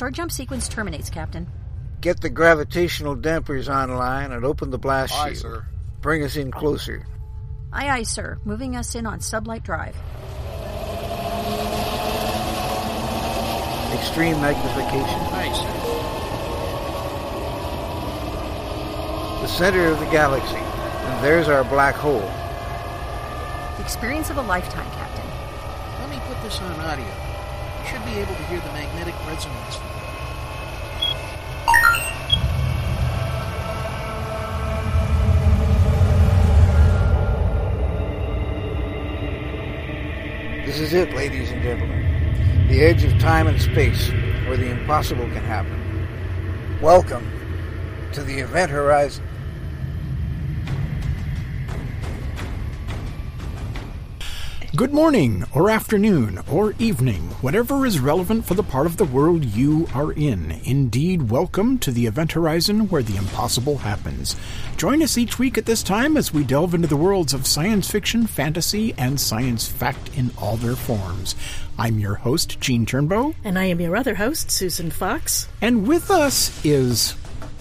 Start jump sequence terminates, Captain. Get the gravitational dampers online and open the blast Aye, shield. sir. Bring us in closer. Aye, aye, sir. Moving us in on sublight drive. Extreme magnification. Aye, sir. The center of the galaxy. And there's our black hole. The experience of a lifetime, Captain. Let me put this on audio. You should be able to hear the magnetic resonance. This is it, ladies and gentlemen. The edge of time and space, where the impossible can happen. Welcome to the event horizon. Good morning, or afternoon, or evening, whatever is relevant for the part of the world you are in. Indeed, welcome to the event horizon where the impossible happens. Join us each week at this time as we delve into the worlds of science fiction, fantasy, and science fact in all their forms. I'm your host, Gene Turnbow, And I am your other host, Susan Fox. and with us is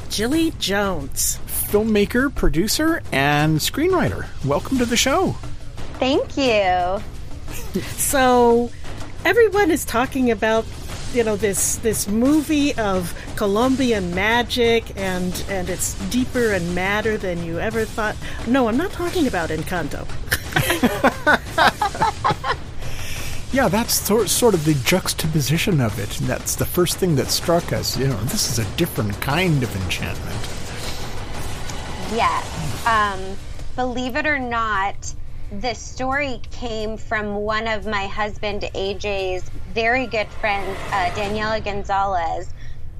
Gillie Jones. filmmaker, producer, and screenwriter. Welcome to the show. Thank you. So, everyone is talking about, you know, this this movie of Colombian magic, and and it's deeper and madder than you ever thought. No, I'm not talking about Encanto. Yeah, that's sor- sort of the juxtaposition of it. And that's the first thing that struck us. You know, this is a different kind of enchantment. Yes. Um, believe it or not, the story came from one of my husband AJ's very good friends, uh, Daniela Gonzalez.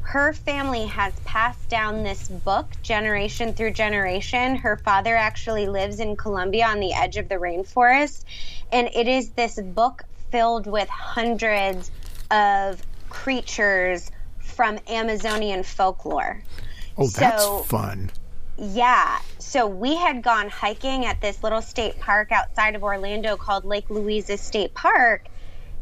Her family has passed down this book generation through generation. Her father actually lives in Colombia on the edge of the rainforest, and it is this book filled with hundreds of creatures from Amazonian folklore. Oh, that's So- fun. Yeah. So we had gone hiking at this little state park outside of Orlando called Lake Louisa State Park.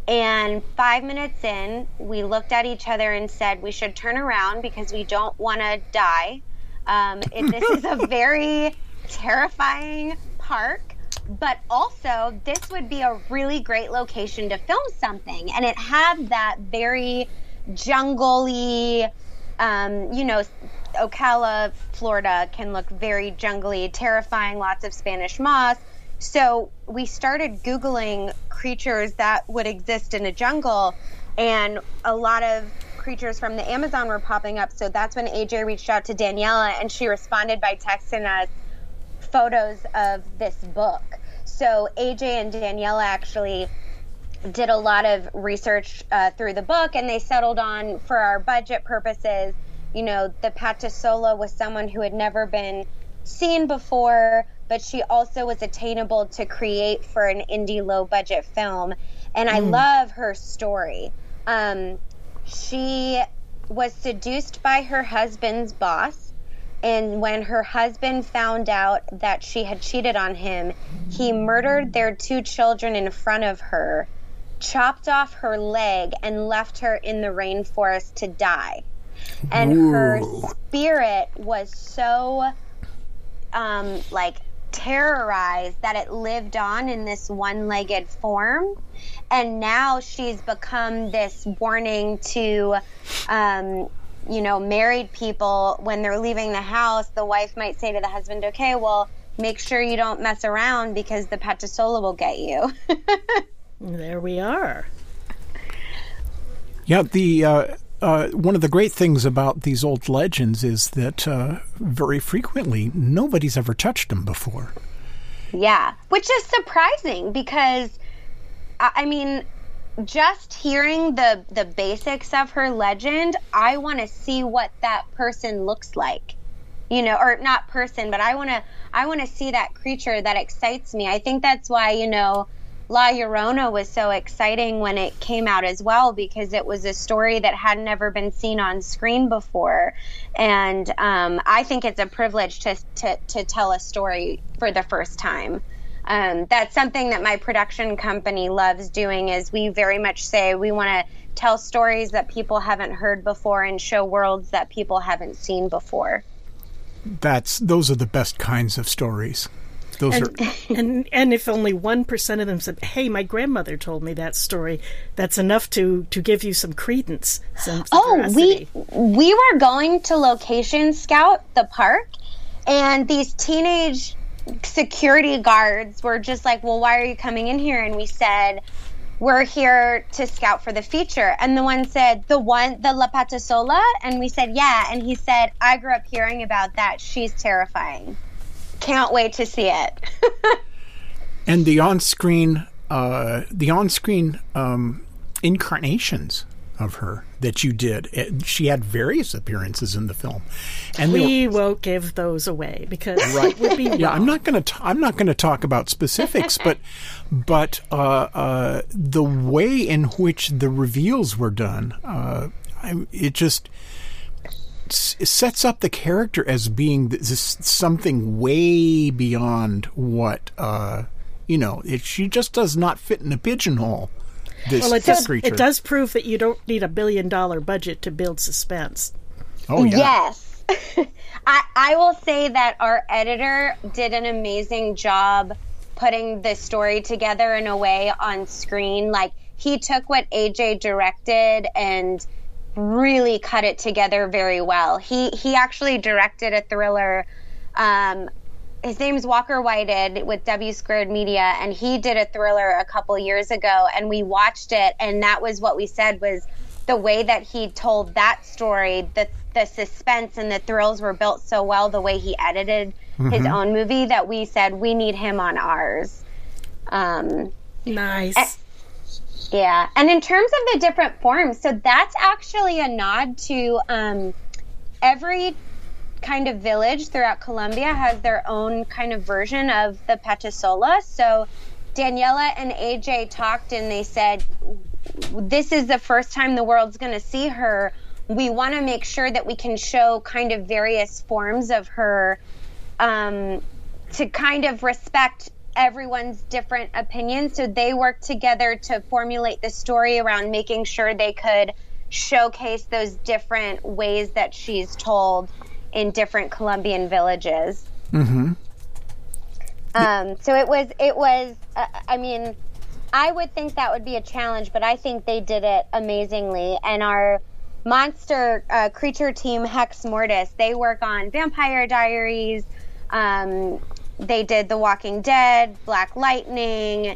And five minutes in, we looked at each other and said we should turn around because we don't want to die. Um, it, this is a very terrifying park, but also this would be a really great location to film something. And it had that very jungly, um, you know, Ocala, Florida can look very jungly, terrifying, lots of Spanish moss. So we started Googling creatures that would exist in a jungle, and a lot of creatures from the Amazon were popping up. So that's when AJ reached out to Daniela, and she responded by texting us photos of this book. So AJ and Daniela actually did a lot of research uh, through the book, and they settled on, for our budget purposes, you know, the Patasola was someone who had never been seen before, but she also was attainable to create for an indie low budget film. And I love her story. Um, she was seduced by her husband's boss. And when her husband found out that she had cheated on him, he murdered their two children in front of her, chopped off her leg, and left her in the rainforest to die. And her spirit was so um, like terrorized that it lived on in this one-legged form. And now she's become this warning to um, you know married people when they're leaving the house the wife might say to the husband okay well make sure you don't mess around because the patasola will get you. There we are. Yeah, the uh, uh, one of the great things about these old legends is that uh, very frequently nobody's ever touched them before. Yeah, which is surprising because I mean just hearing the the basics of her legend, I want to see what that person looks like. You know, or not person, but I want to I want to see that creature that excites me. I think that's why, you know, La Llorona was so exciting when it came out as well because it was a story that had never been seen on screen before, and um, I think it's a privilege to, to to tell a story for the first time. Um, that's something that my production company loves doing. Is we very much say we want to tell stories that people haven't heard before and show worlds that people haven't seen before. That's those are the best kinds of stories. Those and, are and and if only one percent of them said, "Hey, my grandmother told me that story," that's enough to to give you some credence. Some Oh, we we were going to location scout the park, and these teenage security guards were just like, "Well, why are you coming in here?" And we said, "We're here to scout for the feature." And the one said, "The one, the La Patasola," and we said, "Yeah." And he said, "I grew up hearing about that. She's terrifying. Can't wait to see it." and the on-screen uh, the on-screen um, incarnations of her that you did. eh, She had various appearances in the film, and they were- we won't give those away because it would be yeah, I'm not going to. I'm not going to talk about specifics, but but uh, uh, the way in which the reveals were done, uh, I, it just s- sets up the character as being this something way beyond what uh, you know. It, she just does not fit in a pigeonhole. This, Well, it this does, creature. it does prove that you don't need a billion dollar budget to build suspense. Oh yeah. Yes. I, I will say that our editor did an amazing job putting the story together in a way on screen. Like, he took what AJ directed and really cut it together very well. He, he actually directed a thriller. Um, his name's Walker Whited with W Squared Media, and he did a thriller a couple years ago, and we watched it, and that was what we said was the way that he told that story, the the suspense and the thrills were built so well, the way he edited his own movie, that we said we need him on ours. Um, Nice. Yeah, and in terms of the different forms, so that's actually a nod to um, every kind of village throughout Colombia has their own kind of version of the Patasola. So Daniela and AJ talked and they said, This is the first time the world's going to see her. We want to make sure that we can show kind of various forms of her um, to kind of respect everyone's different opinions. So they worked together to formulate the story around making sure they could showcase those different ways that she's told in different Colombian villages. Mm-hmm. Um, so it was, it was, uh, I mean, I would think that would be a challenge, but I think they did it amazingly. And our monster uh, creature team, Hex Mortis, they work on Vampire Diaries. Um, they did The Walking Dead, Black Lightning.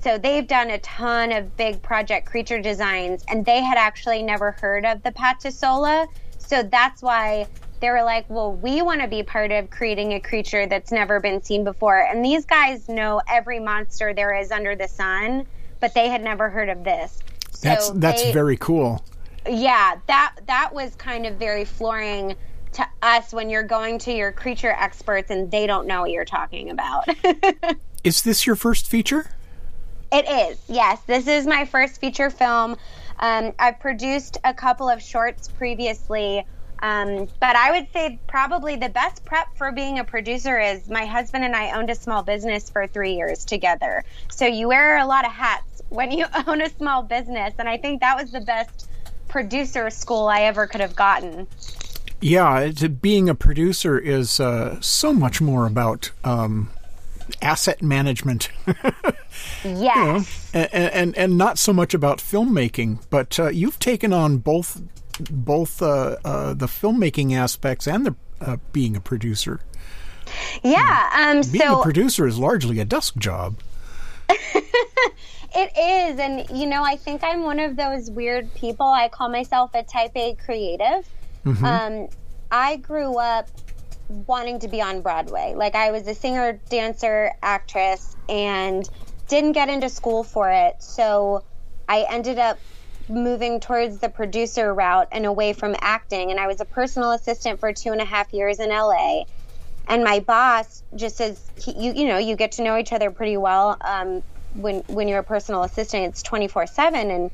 So they've done a ton of big project creature designs, and they had actually never heard of the Patasola. So that's why they were like, well, we want to be part of creating a creature that's never been seen before. And these guys know every monster there is under the sun, but they had never heard of this. So That's that's they- very cool. yeah, that that was kind of very flooring to us when you're going to your creature experts and they don't know what you're talking about. Is this your first feature? It is, yes. This is my first feature film. Um, I've produced a couple of shorts previously, um, but I would say probably the best prep for being a producer is my husband and I owned a small business for three years together. So you wear a lot of hats when you own a small business, and I think that was the best producer school I ever could have gotten. Yeah, it, being a producer is uh, so much more about um, asset management Yes. and, and and not so much about filmmaking. But uh, you've taken on both both uh, uh, the filmmaking aspects and the uh, being a producer. Yeah. Um, Being so a producer is largely a desk job. It is, and you know, I think I'm one of those weird people. I call myself a type A creative. Um, I grew up wanting to be on Broadway. Like I was a singer, dancer, actress, and didn't get into school for it. So I ended up moving towards the producer route and away from acting. And I was a personal assistant for two and a half years in LA and my boss just says you you know you get to know each other pretty well um, when when you're a personal assistant it's 24 7 and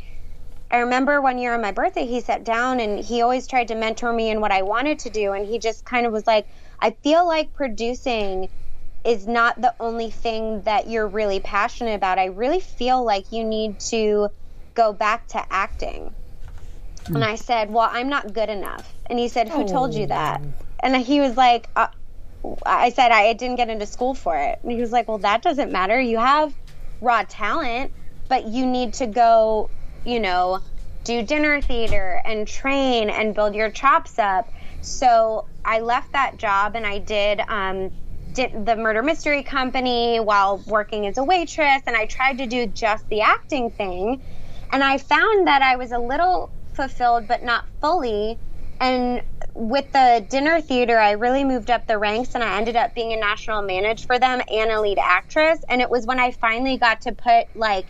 i remember one year on my birthday he sat down and he always tried to mentor me in what i wanted to do and he just kind of was like i feel like producing is not the only thing that you're really passionate about i really feel like you need to go back to acting And I said, Well, I'm not good enough. And he said, Who told you that? And he was like, uh, I said, I didn't get into school for it. And he was like, Well, that doesn't matter. You have raw talent, but you need to go, you know, do dinner theater and train and build your chops up. So I left that job and I did um, did the murder mystery company while working as a waitress and I tried to do just the acting thing. And I found that I was a little fulfilled but not fully. And with the dinner theater I really moved up the ranks and I ended up being a national manager for them and a lead actress. And it was when I finally got to put like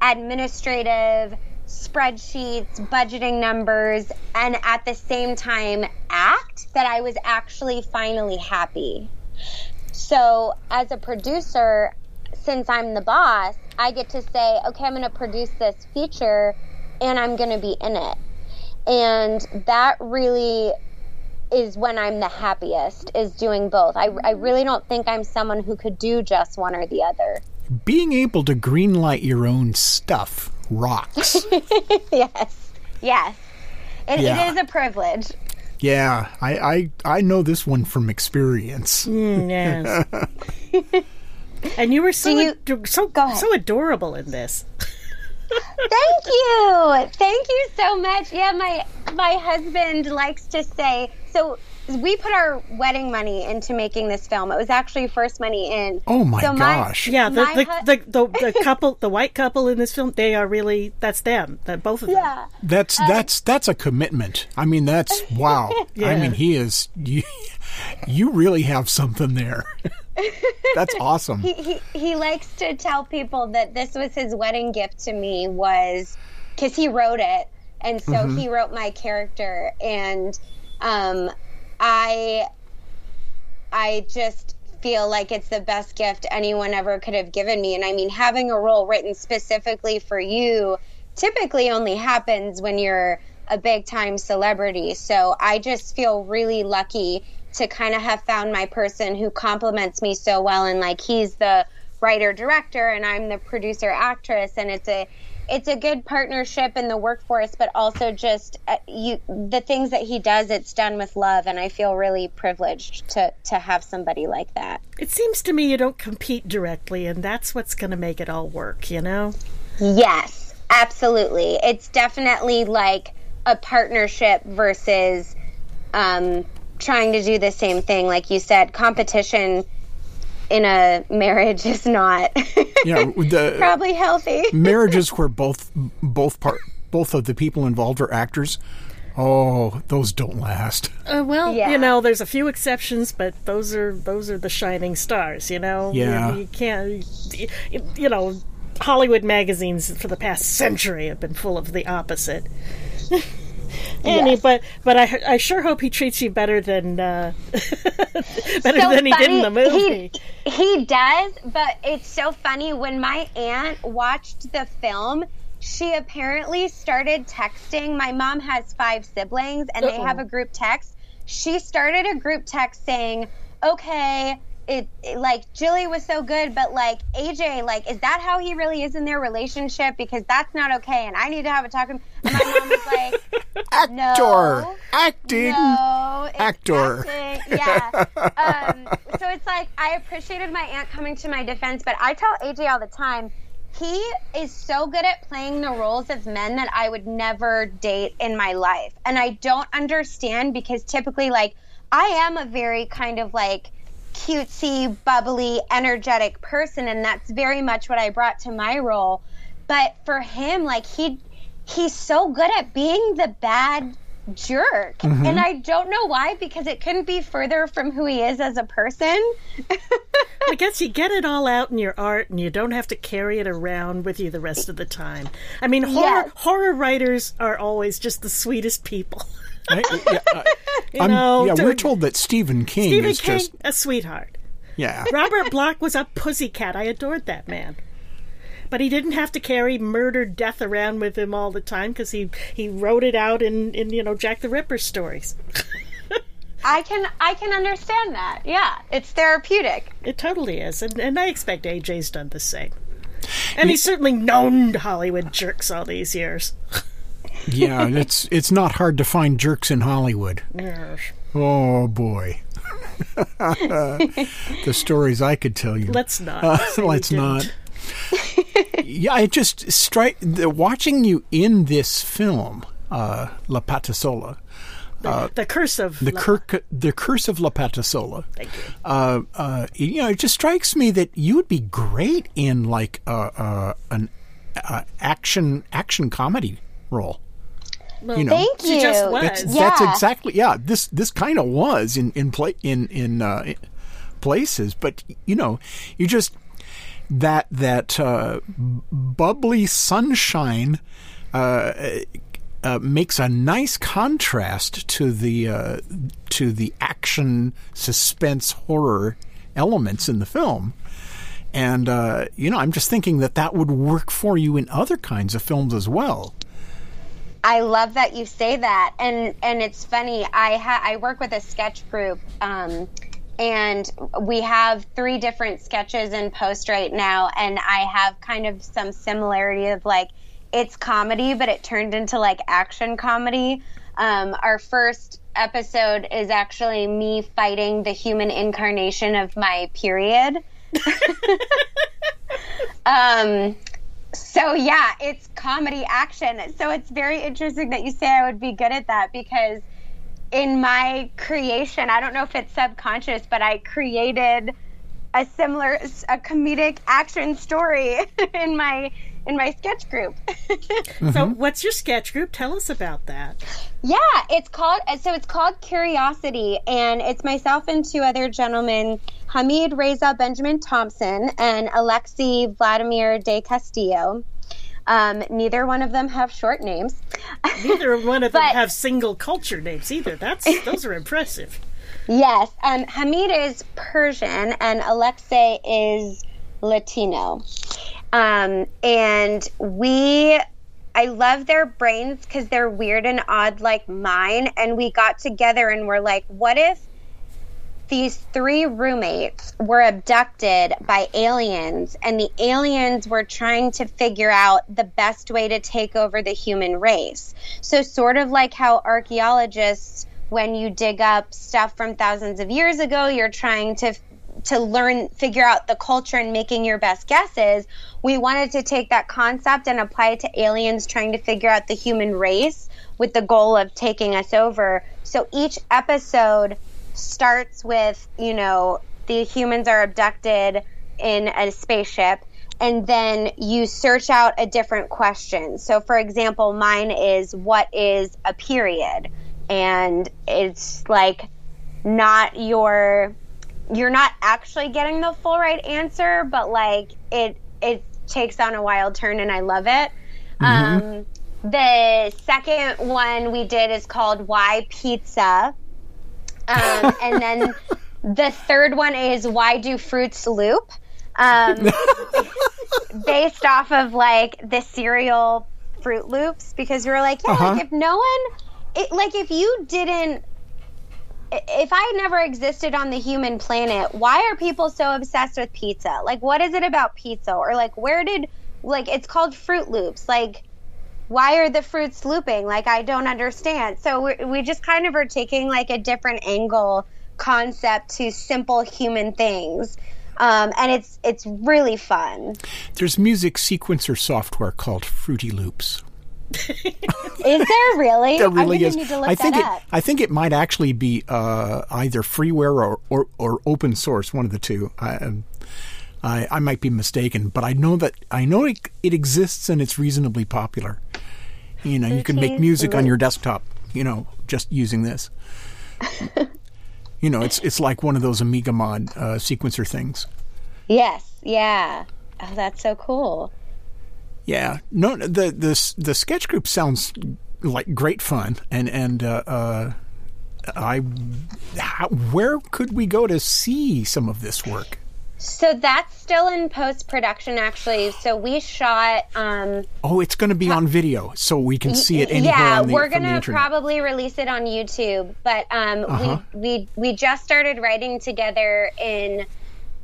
administrative spreadsheets, budgeting numbers, and at the same time act that I was actually finally happy. So, as a producer, since I'm the boss, I get to say, okay, I'm going to produce this feature and I'm going to be in it. And that really is when I'm the happiest, is doing both. I, I really don't think I'm someone who could do just one or the other. Being able to greenlight your own stuff rocks. yes, yes. It, Yeah. it is a privilege. yeah, I, I I know this one from experience. Mm, yes. and you were so you- ado- so so adorable in this. Thank you. Thank you so much. Yeah, my my husband likes to say so we put our wedding money into making this film. It was actually first money in. Oh my So gosh. Yeah, the My the, hu- the, the, the couple, the white couple in this film, they are really that's them. That both of them. Yeah. That's that's that's a commitment. I mean, that's wow. yeah. I mean, he is you. You really have something there. that's awesome. He, he he likes to tell people that this was his wedding gift to me was because he wrote it and so he wrote my character and um I I just feel like it's the best gift anyone ever could have given me. And I mean having a role written specifically for you typically only happens when you're a big time celebrity. So I just feel really lucky to kind of have found my person who compliments me so well. And like he's the writer director and I'm the producer actress. And it's a it's a good partnership in the workforce but also just uh, you the things that he does it's done with love and I feel really privileged to to have somebody like that. It seems to me you don't compete directly, and that's what's going to make it all work. You know. Yes, absolutely. It's definitely like a partnership versus um, trying to do the same thing. Like you said, competition in a marriage is not Yeah, the probably healthy. marriages where both both part both of the people involved are actors. Oh, those don't last. Uh, well, Yeah. you know, there's a few exceptions, but those are those are the shining stars. You know. Yeah. You, you can't. You, you know, Hollywood magazines for the past century have been full of the opposite. Annie, Yes. but but I I sure hope he treats you better than uh, better so than he did in the movie. He, he does, but it's so funny when my aunt watched the film. She apparently started texting. My mom has five siblings, and they Uh-oh. have a group text. She started a group text saying, "Okay, it, it- like Gillie was so good, but like AJ, like is that how he really is in their relationship? Because that's not okay, and I need to have a talk." with him." And my mom was like, Actor, No. acting. no, Actor. acting. Yeah. um, so it's like I appreciated my aunt coming to my defense, but I tell AJ all the time, he is so good at playing the roles of men that I would never date in my life. And I don't understand because typically, like, I am a very kind of like cutesy, bubbly, energetic person, and that's very much what I brought to my role. But for him, like, he he's so good at being the bad jerk. Mm-hmm. And I don't know why, because it couldn't be further from who he is as a person. I guess you get it all out in your art, and you don't have to carry it around with you the rest of the time. I mean, horror Yes. horror writers are always just the sweetest people. I- yeah, uh, You I'm- know, yeah, we're told that Stephen King Stephen is King, just a sweetheart. yeah. Robert Bloch was a pussycat. I adored that man. But he didn't have to carry murder, death around with him all the time because he, he wrote it out in, in you know Jack the Ripper stories. I can I can understand that. Yeah, it's therapeutic. It totally is, and, and I expect AJ's done the same. And he's certainly known Hollywood jerks all these years. Yeah, it's it's not hard to find jerks in Hollywood. Yes. Oh boy. the stories I could tell you. Let's not. Uh, let's didn't. yeah, it just strike watching you in this film, uh, La Patasola, The curse of the La- cur- the curse of La Patasola. Thank you. Uh, uh, you know, it just strikes me that you would be great in like uh, uh, an uh, action action comedy role. Well, you know. Thank She just was. That's, Yeah. that's exactly yeah. This this kind of was in in play in in uh, places, but you know, you just that that uh, bubbly sunshine uh, uh, makes a nice contrast to the uh, to the action suspense horror elements in the film. And uh, you know, I'm just thinking that that would work for you in other kinds of films as well. I love that you say that, and and it's funny. I ha- I work with a sketch group, um, and we have three different sketches in post right now, and I have kind of some similarity of like it's comedy, but it turned into like action comedy. Um, our first episode is actually me fighting the human incarnation of my period. um, so yeah, it's comedy action. So it's very interesting that you say I would be good at that because in my creation, I don't know if it's subconscious, but I created a similar a comedic action story in my in my sketch group. So, what's your sketch group? Tell us about that. Yeah, it's called so it's called Curiosity, and it's myself and two other gentlemen, Hamid Reza Benjamin Thompson and Alexei Vladimir de Castillo. Um, neither one of them have short names. Neither one of them have single culture names either. That's those are impressive. Yes, um, Hamid is Persian and Alexei is Latino. Um, and we, I love their brains because they're weird and odd like mine. And we got together and we're like, what if these three roommates were abducted by aliens and the aliens were trying to figure out the best way to take over the human race. So sort of like how archaeologists when you dig up stuff from thousands of years ago, you're trying to to learn figure out the culture and making your best guesses. We wanted to take that concept and apply it to aliens trying to figure out the human race with the goal of taking us over. So each episode starts with, you know, the humans are abducted in a spaceship and then you search out a different question. So for example, mine is what is a period? And it's like not your you're not actually getting the full right answer, but like it it takes on a wild turn and I love it. Um, the second one we did is called Why Pizza. Um, and then the third one is Why Do Fruits Loop? Um, based off of like the cereal Fruit Loops because we were like, yeah, Uh-huh. like if no one, it, like if you didn't if I never existed on the human planet, why are people so obsessed with pizza? Like, what is it about pizza? Or, like, where did, like, it's called Fruit Loops. Like, why are the fruits looping? Like, I don't understand. So, we we just kind of are taking, like, a different angle concept to simple human things. Um, and it's it's really fun. There's music sequencer software called Fruity Loops. Is there really? There really I'm is. Need to look I think it. up. I think it might actually be uh, either freeware or, or, or open source, one of the two. I, um, I I might be mistaken, but I know that I know it, it exists and it's reasonably popular. You know, you can make music on your desktop. You know, just using this. you know, it's it's like one of those Amiga mod uh, sequencer things. Yes. Yeah. Oh, that's so cool. Yeah, no, the the the sketch group sounds like great fun, and and uh, uh, I, how, where could we go to see some of this work? So that's still in post production, actually. So we shot. Um, Oh, it's going to be on video, so we can see it anywhere. yeah, on the, we're gonna probably release it on YouTube. But um, Uh-huh. we we we just started writing together in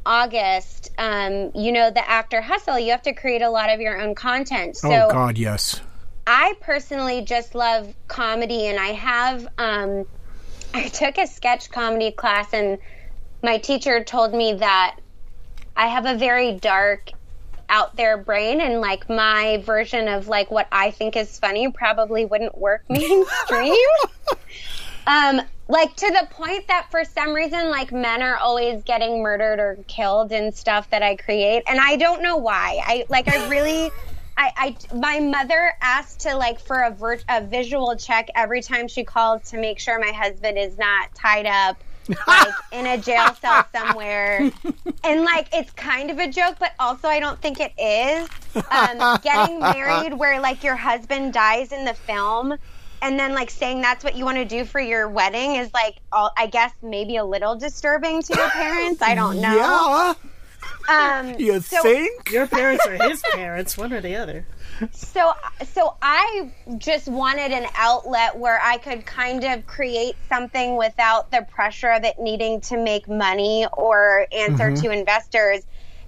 August. Um, you know, the actor hustle. You have to create a lot of your own content. So oh God, yes. I personally just love comedy, and I have. Um, I took a sketch comedy class, and my teacher told me that I have a very dark, out there brain, and like my version of like what I think is funny probably wouldn't work mainstream. Um, like to the point that for some reason, like men are always getting murdered or killed in stuff that I create, and I don't know why. I like I really. I, I, my mother asked to like for a, vir- a visual check every time she calls to make sure my husband is not tied up like in a jail cell somewhere and like it's kind of a joke but also i don't think it is um, getting married where like your husband dies in the film and then like saying that's what you want to do for your wedding is like all, i guess maybe a little disturbing to your parents i don't know Yeah. um, You so- think? Your parents or his parents, one or the other. so so i just wanted an outlet where i could kind of create something without the pressure of it needing to make money or answer to investors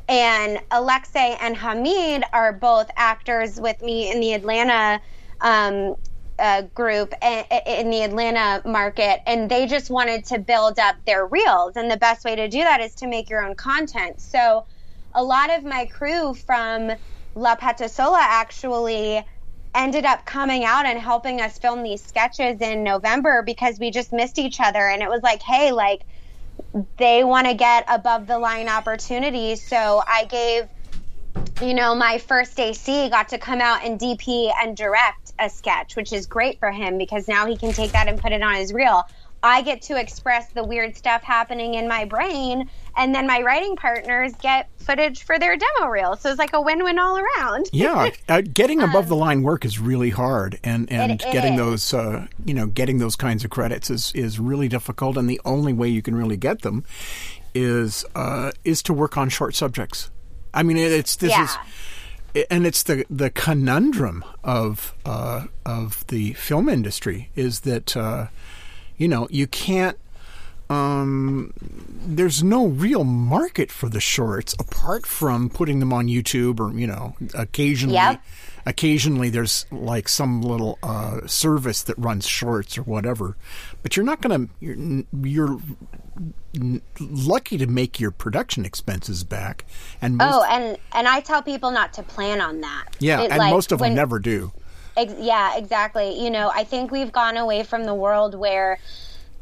and alexei and hamid are both actors with me in the atlanta um, uh, group in the Atlanta market, and they just wanted to build up their reels. And the best way to do that is to make your own content. So, a lot of my crew from La Patasola actually ended up coming out and helping us film these sketches in November because we just missed each other. And it was like, hey, like, they want to get above the line opportunities. So I gave, you know, my first AC got to come out and DP and direct a sketch, which is great for him because now he can take that and put it on his reel. I get to express the weird stuff happening in my brain, and then my writing partners get footage for their demo reel. So it's like a win-win all around. Yeah, uh, getting above the line work is really hard, and and It- it getting is. those uh, you know getting those kinds of credits is is really difficult. And the only way you can really get them is uh, is to work on short subjects. I mean, it's this Yeah. is and it's the the conundrum of uh, of the film industry is that uh, you know you can't um, there's no real market for the shorts apart from putting them on YouTube or you know occasionally Yep. occasionally there's like some little uh, service that runs shorts or whatever but you're not gonna you're, you're lucky to make your production expenses back and most, Oh, and and I tell people not to plan on that. yeah It, and like, most of them never do Ex- yeah, exactly. You know, I think we've gone away from the world where,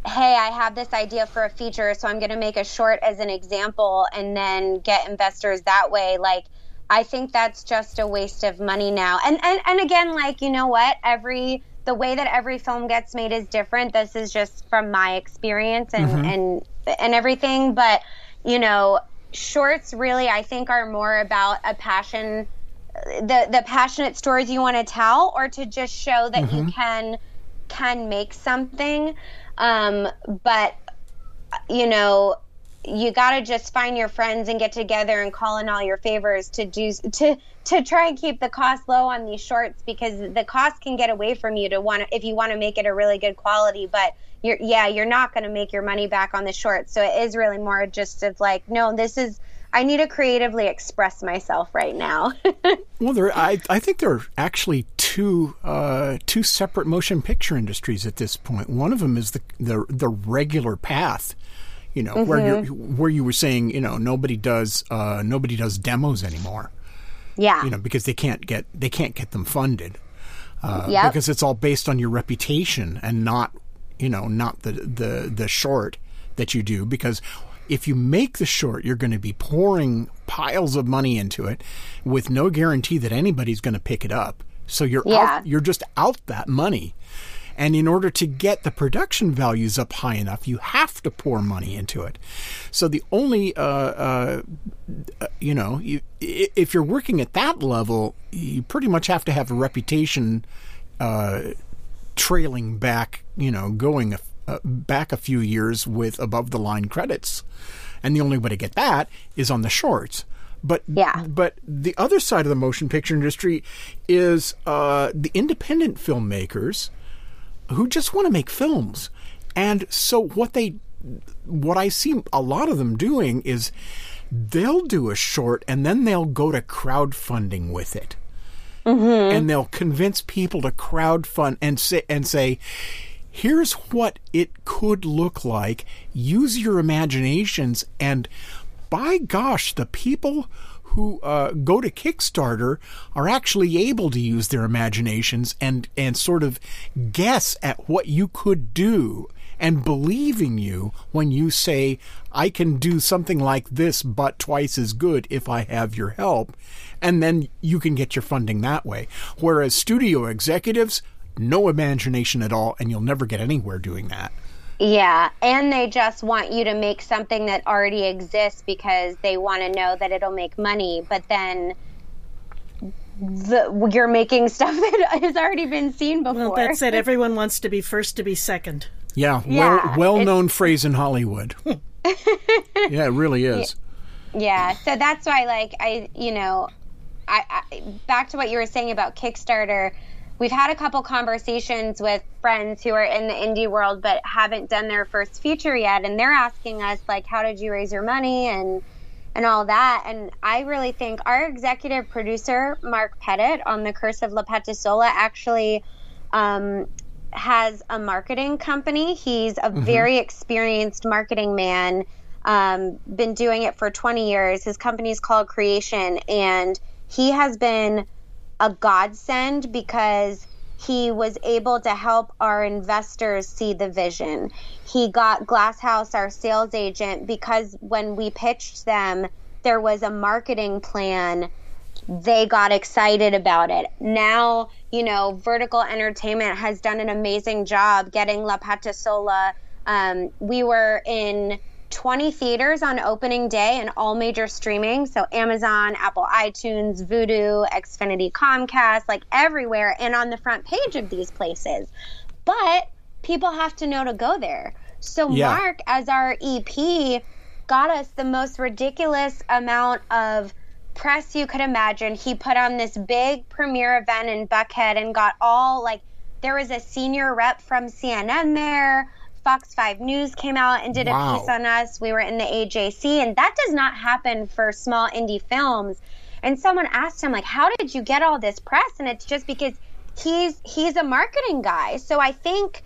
hey, I have this idea for a feature, so I'm going to make a short as an example and then get investors that way. Like, I think that's just a waste of money now. And and, and again, like, you know what? Every the way that every film gets made is different. This is just from my experience and mm-hmm. and and everything, but you know, shorts really I think are more about a passion the the passionate stories you want to tell or to just show that you mm-hmm. can can make something um but you know you got to just find your friends and get together and call in all your favors to do to to try and keep the cost low on these shorts because the cost can get away from you to want if you want to make it a really good quality but you're yeah you're not going to make your money back on the shorts so it is really more just of like no this is I need to creatively express myself right now. Well, there, I, I think there are actually two uh, two separate motion picture industries at this point. One of them is the the, the regular path, you know, where you where you were saying, you know, nobody does uh, nobody does demos anymore, yeah. you know, because they can't get they can't get them funded uh, Yep. because it's all based on your reputation and not you know not the the the short that you do because if you make the short you're going to be pouring piles of money into it with no guarantee that anybody's going to pick it up so you're Yeah. out, you're just out that money and in order to get the production values up high enough you have to pour money into it so the only uh, uh, you know, you, if you're working at that level, you pretty much have to have a reputation uh, trailing back, you know, going a, uh, back a few years with above the line credits. And the only way to get that is on the shorts. But Yeah. but the other side of the motion picture industry is uh, the independent filmmakers who just want to make films. And so what they what I see a lot of them doing is they'll do a short and then they'll go to crowdfunding with it. and they'll convince people to crowdfund and say and say here's what it could look like use your imaginations and by gosh the people who uh, go to Kickstarter are actually able to use their imaginations and and sort of guess at what you could do and believing you when you say I can do something like this but twice as good if I have your help and then you can get your funding that way. Whereas studio executives no imagination at all and you'll never get anywhere doing that Yeah, and they just want you to make something that already exists because they want to know that it'll make money, but then the, you're making stuff that has already been seen before. Well, that's it. Everyone wants to be first to be second. yeah, Yeah, well well known phrase in Hollywood yeah it really is Yeah, so that's why, like, I, you know, I, I back to what you were saying about Kickstarter. We've had a couple conversations with friends who are in the indie world but haven't done their first feature yet, and they're asking us like, "How did you raise your money?" and and all that. And I really think our executive producer Mark Pettit on the Curse of La Patasola actually um, has a marketing company. He's a very experienced marketing man. Um, been doing it for 20 years. His company is called Creation, and he has been a godsend because he was able to help our investors see the vision. He got Glasshouse, our sales agent, because when we pitched them, there was a marketing plan they got excited about it. Now, you know, Vertical Entertainment has done an amazing job getting La Patasola. Um, we were in 20 theaters on opening day and all major streaming. So Amazon, Apple iTunes, Vudu, Xfinity, Comcast, like everywhere, and on the front page of these places. But people have to know to go there. So Yeah. Mark, as our EP, got us the most ridiculous amount of press you could imagine. He put on this big premiere event in Buckhead and got all like there was a senior rep from CNN there. Fox 5 News came out and did Wow. a piece on us. We were in the AJC and that does not happen for small indie films. And someone asked him like how did you get all this press and it's just because he's he's a marketing guy. So I think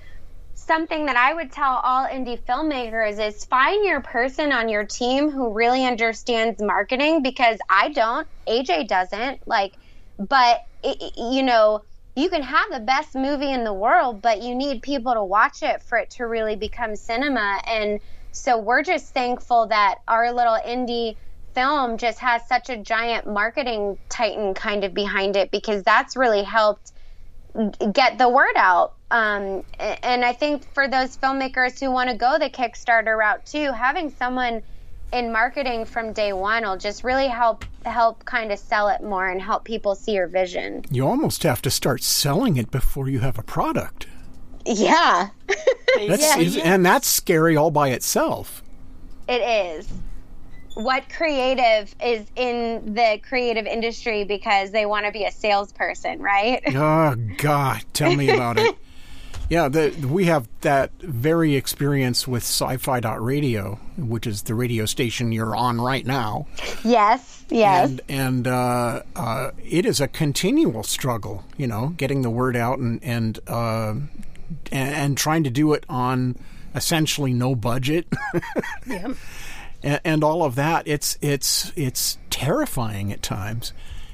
something that I would tell all indie filmmakers is find your person on your team who really understands marketing because I don't, AJ doesn't. Like, but it, you know, you can have the best movie in the world, but you need people to watch it for it to really become cinema. And so we're just thankful that our little indie film just has such a giant marketing titan kind of behind it because that's really helped get the word out. Um, and I think for those filmmakers who want to go the Kickstarter route too, having someone in marketing from day one will just really help help kind of sell it more and help people see your vision. you almost have to start selling it before you have a product Yeah, that's Yeah, and that's scary all by itself it is. What creative is in the creative industry because they want to be a salesperson, right? Oh God, tell me about it. Yeah, the, we have that very experience with Sci-Fi Radio, which is the radio station you're on right now, yes, yes. and and uh, uh, it is a continual struggle. You know, getting the word out and and uh, and, and trying to do it on essentially no budget. Yeah. and, and all of that. It's it's it's terrifying at times,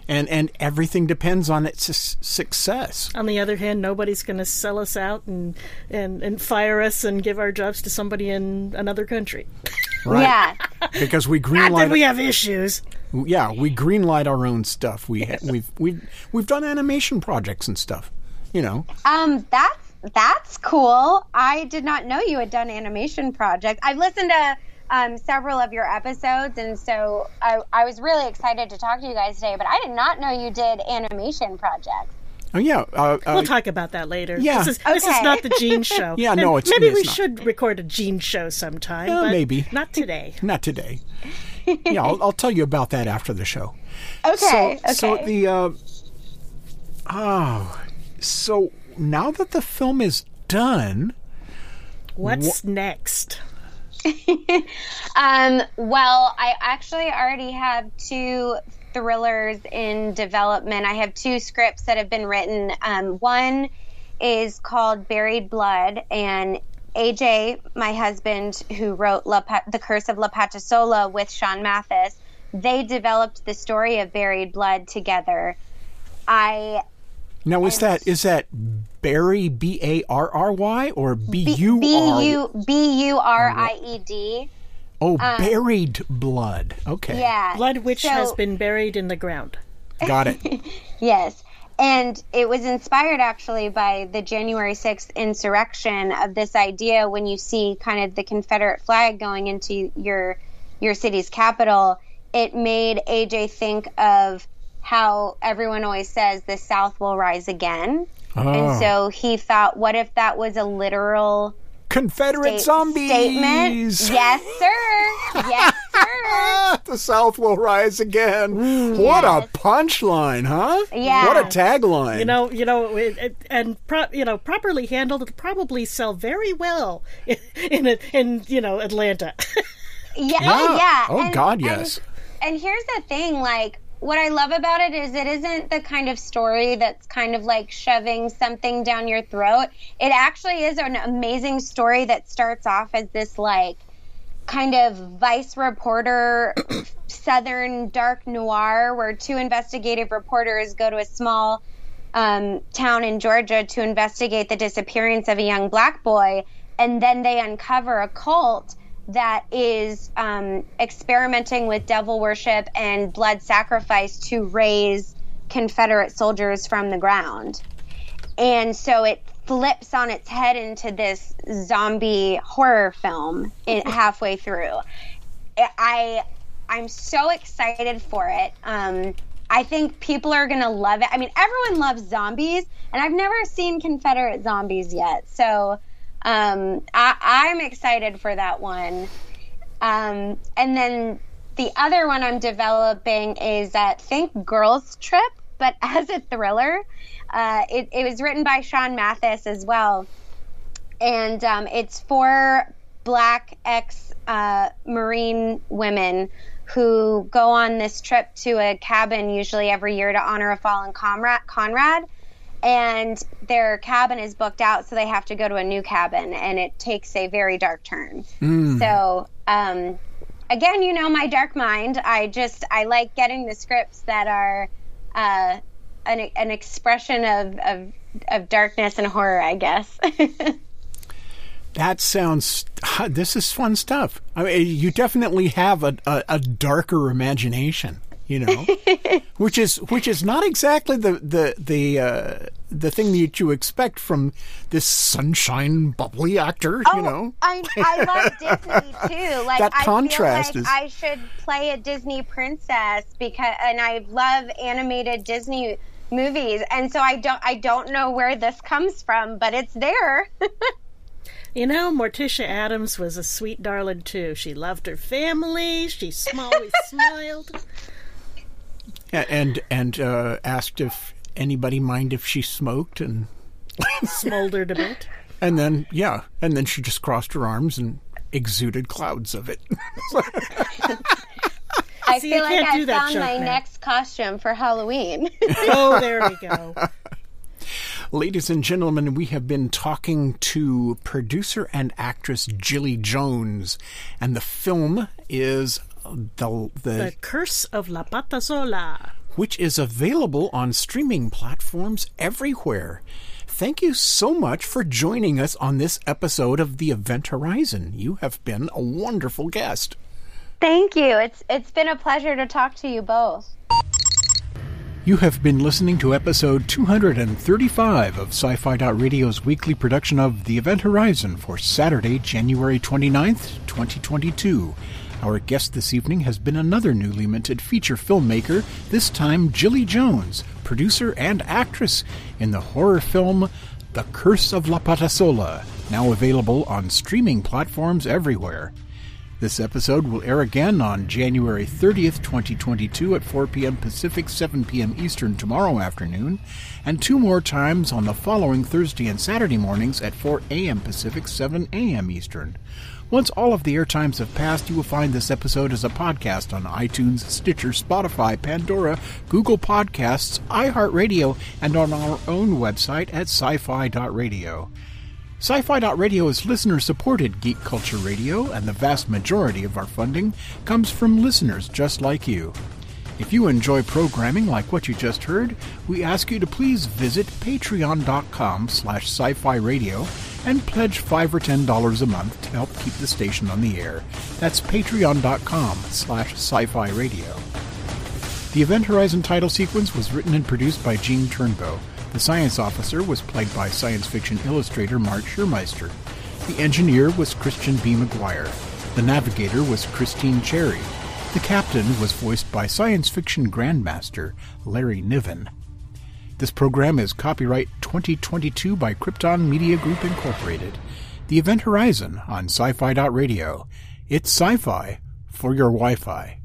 and and everything depends on its su- success. On the other hand, nobody's going to sell us out and, and, and fire us and give our jobs to somebody in another country. Right? Yeah. Because we Not that greenlight. we have issues. yeah, we greenlight our own stuff. We we've we've we've done animation projects and stuff. You know, Um, that's that's cool. I did not know you had done animation projects. I've listened to um, several of your episodes, and so I, I was really excited to talk to you guys today. But I did not know you did animation projects. oh yeah, uh, uh, We'll talk about that later. yeah. This is, this is not the Gene show. Yeah, no, it's- maybe it's we not. should record a Gene show sometime. Uh, but maybe. Not today. not today. yeah, I'll, I'll tell you about that after the show. Okay. So, so the uh, oh, so now that the film is done, What's next? Um, well, I actually already have two thrillers in development. I have two scripts that have been written. Um, one is called Buried Blood, and AJ, my husband, who wrote La Pa- The Curse of La Patasola with Sean Mathis, they developed the story of Buried Blood together. I Now is that is that Barry B A R R Y or B B U R? U B U R I E D. Oh, um, buried blood. Okay, Yeah, Blood which So- has been buried in the ground. got it. Yes. And it was inspired actually by the January 6th insurrection of this idea when you see kind of the Confederate flag going into your your city's capital, it made AJ think of how everyone always says the South will rise again. Ah. And so he thought, what if that was a literal Confederate sta- zombies. statement? Yes, sir. Yes, sir. Ah, the South will rise again. What a punchline, huh? Yeah. What a tagline. You know, you know, it, it, and pro, you know, properly handled, it'll probably sell very well in in, in you know Atlanta. Yeah, Yeah. oh yeah. Oh, And- God, and- yes. And, here's the thing, like what I love about it is it isn't the kind of story that's kind of like shoving something down your throat. It actually is an amazing story that starts off as this like kind of vice reporter southern dark noir where two investigative reporters go to a small um, town in Georgia to investigate the disappearance of a young black boy, and then they uncover a cult that is um, experimenting with devil worship and blood sacrifice to raise Confederate soldiers from the ground. And so it flips on its head into this zombie horror film in, halfway through. I I'm so excited for it. Um, I think people are gonna love it. I mean, everyone loves zombies, and I've never seen Confederate zombies yet, so um, I, I'm excited for that one. Um, and then the other one I'm developing is that Think Girls Trip, but as a thriller. Uh, it, it was written by Sean Mathis as well and um, it's for black ex uh, Marine women who go on this trip to a cabin usually every year to honor a fallen comrade, Conrad. And their cabin is booked out, so they have to go to a new cabin, and it takes a very dark turn. So, um, again, you know my dark mind. I just I like getting the scripts that are uh, an, an expression of, of of darkness and horror, I guess. That sounds. This is fun stuff. I mean, you definitely have a, a, a darker imagination, you know, which is which is not exactly the the the uh, the thing that you expect from this sunshine bubbly actor. you know, Oh, I, I love Disney too. Like That I contrast feel is- like I should play a Disney princess because, and I love animated Disney movies, and so I don't I don't know where this comes from, but it's there. You know, Morticia Addams was a sweet darling too. She loved her family. She always smiled. A- and and uh, asked if anybody mind if she smoked, and Smoldered a bit. and then yeah, and then she just crossed her arms and exuded clouds of it. I See, feel you like I found my now. next costume for Halloween. Oh, there we go. Ladies and gentlemen, we have been talking to producer and actress Gillie Jones, and the film is the the, The Curse of La Patasola. which is available on streaming platforms everywhere. Thank you so much for joining us on this episode of the Event Horizon. You have been a wonderful guest. Thank you. It's it's been a pleasure to talk to you both. You have been listening to episode 235 of Sci Fi Radio's weekly production of The Event Horizon for Saturday, January 29th, 2022. Our guest this evening has been another newly minted feature filmmaker, this time Gillie Jones, producer and actress in the horror film The Curse of La Patasola, now available on streaming platforms everywhere. This episode will air again on January 30th, 2022 at 4 p.m. Pacific, 7 p.m. Eastern tomorrow afternoon, and two more times on the following Thursday and Saturday mornings at 4 a.m. Pacific, 7 a.m. Eastern. Once all of the air times have passed, you will find this episode as a podcast on iTunes, Stitcher, Spotify, Pandora, Google Podcasts, iHeartRadio, and on our own website at sci-fi.radio. Sci-Fi.radio is listener-supported geek culture radio, and the vast majority of our funding comes from listeners just like you. If you enjoy programming like what you just heard, we ask you to please visit patreon.com slash sci-fi radio and pledge 5 or $10 a month to help keep the station on the air. That's patreon.com slash sci-fi radio. The Event Horizon title sequence was written and produced by Gene Turnbow. The science officer was played by science fiction illustrator Mart Schurmeister. The engineer was Christian B. McGuire. The navigator was Christine Cherry. The captain was voiced by science fiction grandmaster Larry Niven. This program is copyright 2022 by Krypton Media Group Incorporated. The Event Horizon on sci-fi.radio. It's sci-fi for your Wi-Fi.